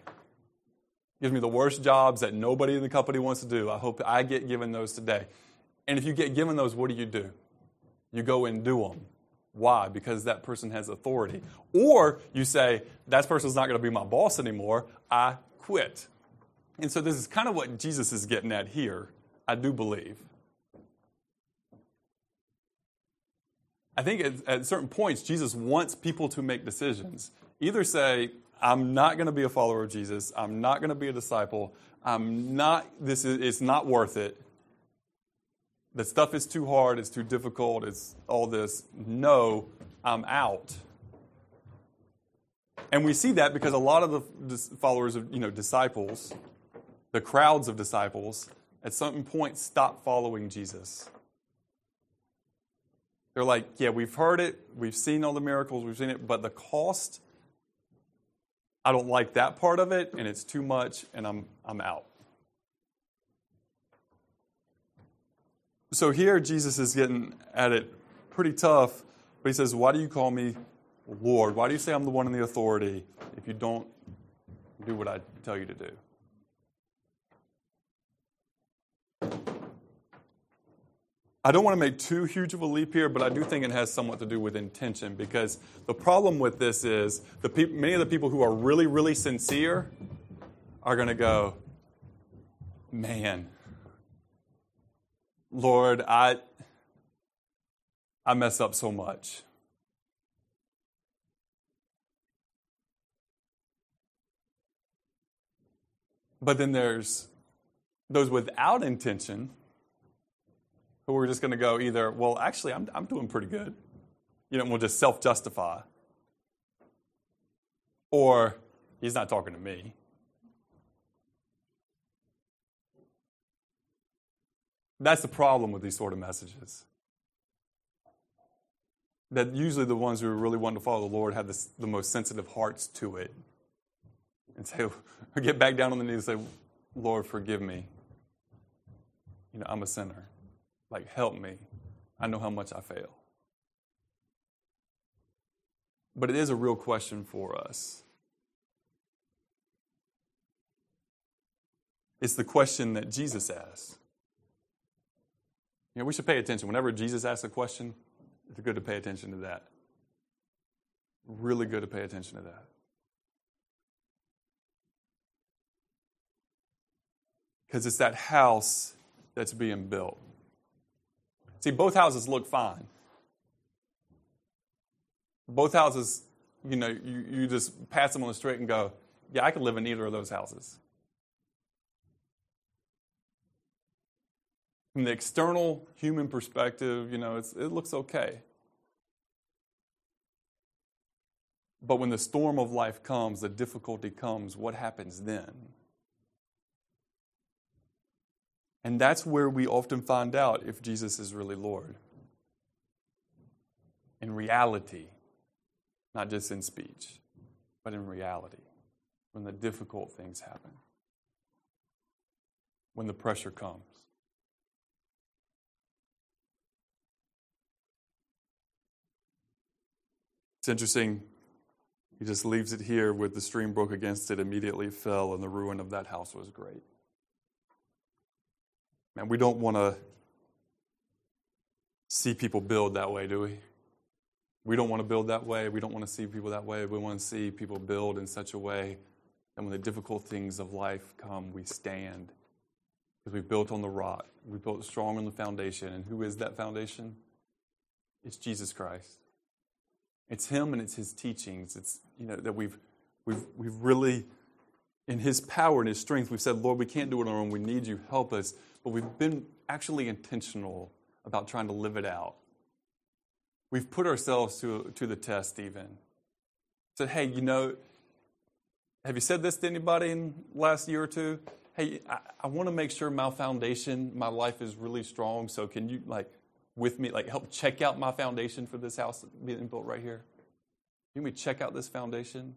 Gives me the worst jobs that nobody in the company wants to do. I hope I get given those today. And if you get given those, what do you do? You go and do them why? Because that person has authority. Or you say, that person's not going to be my boss anymore. I quit. And so this is kind of what Jesus is getting at here, I do believe. I think at, at certain points, Jesus wants people to make decisions. Either say, I'm not going to be a follower of Jesus. I'm not going to be a disciple. I'm not, this is, it's not worth it the stuff is too hard, it's too difficult, it's all this. No, I'm out. And we see that because a lot of the followers of, you know, disciples, the crowds of disciples, at some point stop following Jesus. They're like, yeah, we've heard it, we've seen all the miracles, we've seen it, but the cost, I don't like that part of it, and it's too much, and I'm, I'm out. So here Jesus is getting at it pretty tough, but he says, Why do you call me Lord? Why do you say I'm the one in the authority if you don't do what I tell you to do? I don't want to make too huge of a leap here, but I do think it has somewhat to do with intention because the problem with this is the pe- many of the people who are really, really sincere are going to go, man, Lord, I, I mess up so much. But then there's those without intention who are just going to go either, well, actually, I'm, I'm doing pretty good. You know, and we'll just self justify. Or, he's not talking to me. That's the problem with these sort of messages. That usually the ones who really wanting to follow the Lord have the most sensitive hearts to it. And say, or get back down on the knees and say, Lord, forgive me. You know, I'm a sinner. Like, help me. I know how much I fail. But it is a real question for us. It's the question that Jesus asked. You know, we should pay attention. Whenever Jesus asks a question, it's good to pay attention to that. Really good to pay attention to that. Because it's that house that's being built. See, both houses look fine. Both houses, you know, you, you just pass them on the street and go, yeah, I could live in either of those houses. From the external human perspective, you know, it looks okay. But when the storm of life comes, the difficulty comes, what happens then? And that's where we often find out if Jesus is really Lord. In reality, not just in speech, but in reality, when the difficult things happen, when the pressure comes. It's interesting. He just leaves it here with the stream broke against it, immediately fell, and the ruin of that house was great. Man, we don't want to see people build that way, do we? We don't want to build that way. We don't want to see people that way. We want to see people build in such a way that when the difficult things of life come, we stand. Because we built on the rock. We built strong on the foundation. And who is that foundation? It's Jesus Christ. It's Him and it's His teachings. It's, you know, that we've, we've, we've really, in His power and His strength, we've said, Lord, we can't do it on our own. We need you. Help us. But we've been actually intentional about trying to live it out. We've put ourselves to, to the test, even. Said, hey, you know, have you said this to anybody in last year or two? Hey, I, I want to make sure my foundation, my life is really strong. So can you, like, with me, like help check out my foundation for this house being built right here? Can we check out this foundation?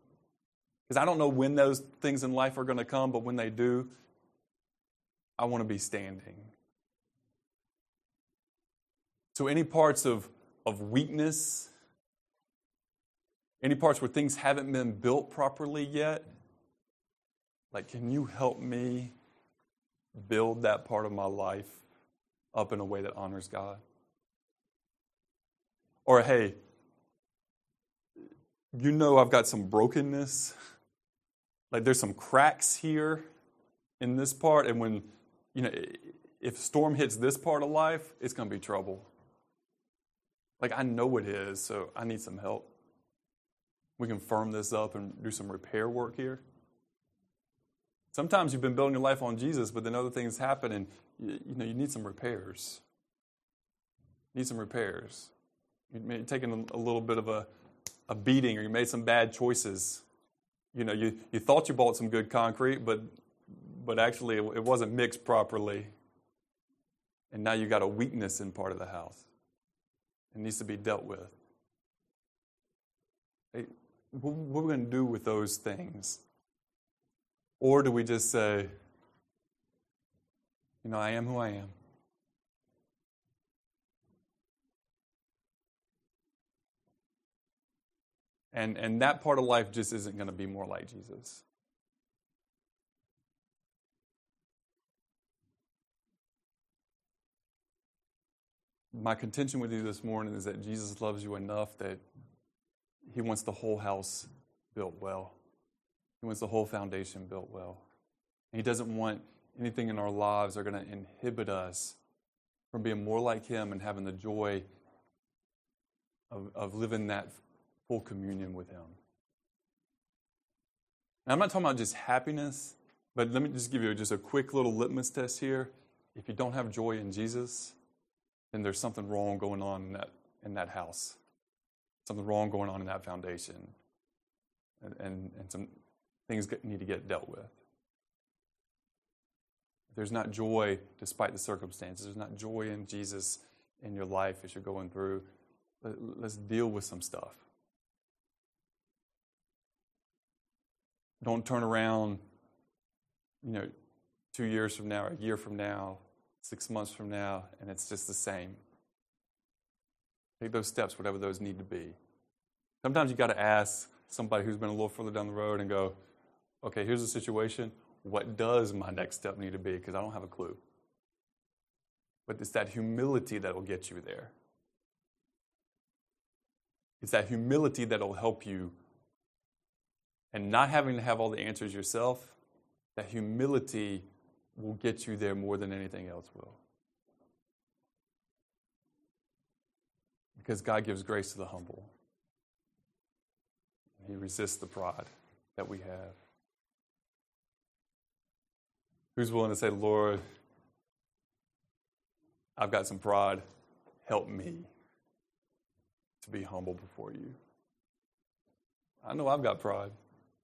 Because I don't know when those things in life are going to come, but when they do, I want to be standing. So, any parts of, of weakness, any parts where things haven't been built properly yet, like, can you help me build that part of my life up in a way that honors God? Or, hey, you know I've got some brokenness. Like there's some cracks here in this part. And when, you know, if storm hits this part of life, it's going to be trouble. Like I know it is, so I need some help. We can firm this up and do some repair work here. Sometimes you've been building your life on Jesus, but then other things happen and you, you know you need some repairs. Need some repairs. You may have taken a little bit of a, a beating or you made some bad choices. You know, you, you thought you bought some good concrete, but, but actually it wasn't mixed properly. And now you got a weakness in part of the house. It needs to be dealt with. Hey, what are we going to do with those things? Or do we just say, you know, I am who I am? And, and that part of life just isn't going to be more like Jesus. My contention with you this morning is that Jesus loves you enough that he wants the whole house built well. He wants the whole foundation built well. he doesn't want anything in our lives that are going to inhibit us from being more like him and having the joy of, of living that full communion with Him. Now, I'm not talking about just happiness, but let me just give you just a quick little litmus test here. If you don't have joy in Jesus, then there's something wrong going on in that, in that house, something wrong going on in that foundation, and, and, and some things need to get dealt with. If there's not joy despite the circumstances, there's not joy in Jesus in your life as you're going through, let's deal with some stuff. Don't turn around, you know, two years from now, a year from now, six months from now, and it's just the same. Take those steps, whatever those need to be. Sometimes you got to ask somebody who's been a little further down the road and go, okay, here's the situation. What does my next step need to be? Because I don't have a clue. But it's that humility that will get you there. It's that humility that will help you and not having to have all the answers yourself, that humility will get you there more than anything else will. Because God gives grace to the humble. He resists the pride that we have. Who's willing to say, Lord, I've got some pride. Help me to be humble before you. I know I've got pride.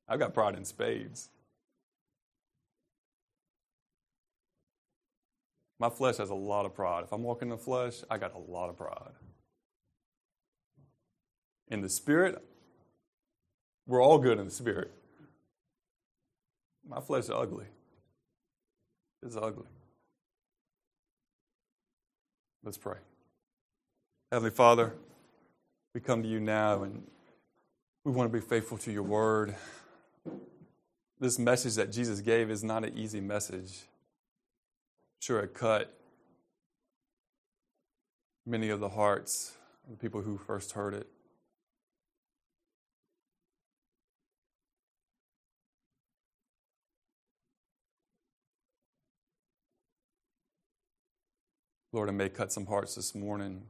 I've got pride in spades. My flesh has a lot of pride. If I'm walking in the flesh, I got a lot of pride. In the spirit, we're all good in the spirit. My flesh is ugly. It's ugly. Let's pray. Heavenly Father, we come to you now and we want to be faithful to your word this message that Jesus gave is not an easy message. Sure, it cut many of the hearts of the people who first heard it. Lord, it may cut some hearts this morning.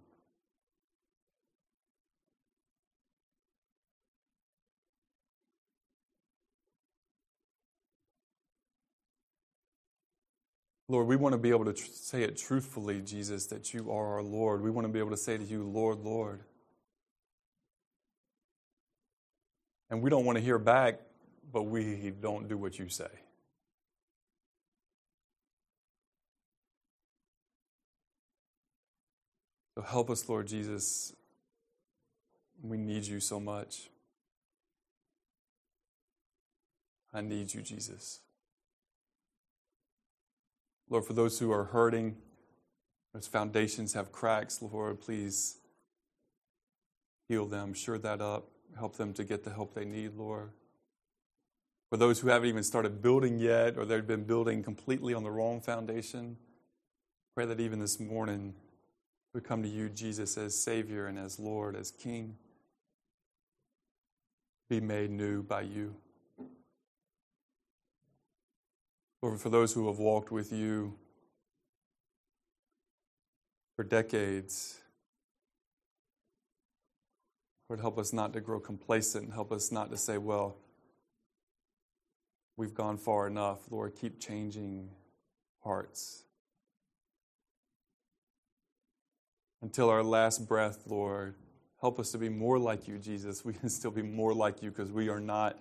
Lord, we want to be able to tr- say it truthfully, Jesus, that you are our Lord. We want to be able to say to you, Lord, Lord. And we don't want to hear back, but we don't do what you say. So help us, Lord Jesus. We need you so much. I need you, Jesus. Lord, for those who are hurting, those foundations have cracks, Lord, please heal them, shore that up, help them to get the help they need, Lord. For those who haven't even started building yet, or they've been building completely on the wrong foundation, pray that even this morning we come to you, Jesus, as Savior and as Lord, as King, be made new by you. Lord, for those who have walked with you for decades, Lord, help us not to grow complacent help us not to say, well, we've gone far enough. Lord, keep changing hearts. Until our last breath, Lord, help us to be more like you, Jesus. We can still be more like you because we are not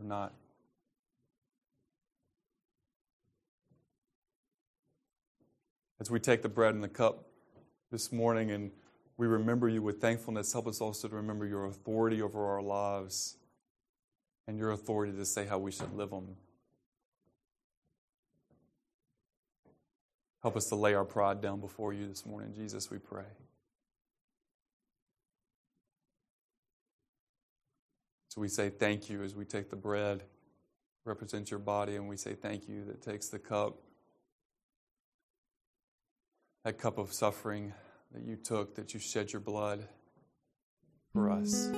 We're not. As we take the bread and the cup this morning and we remember you with thankfulness, help us also to remember your authority over our lives and your authority to say how we should live them. Help us to lay our pride down before you this morning. Jesus, we pray. So we say thank you as we take the bread, represents your body, and we say thank you that takes the cup, that cup of suffering that you took, that you shed your blood for us.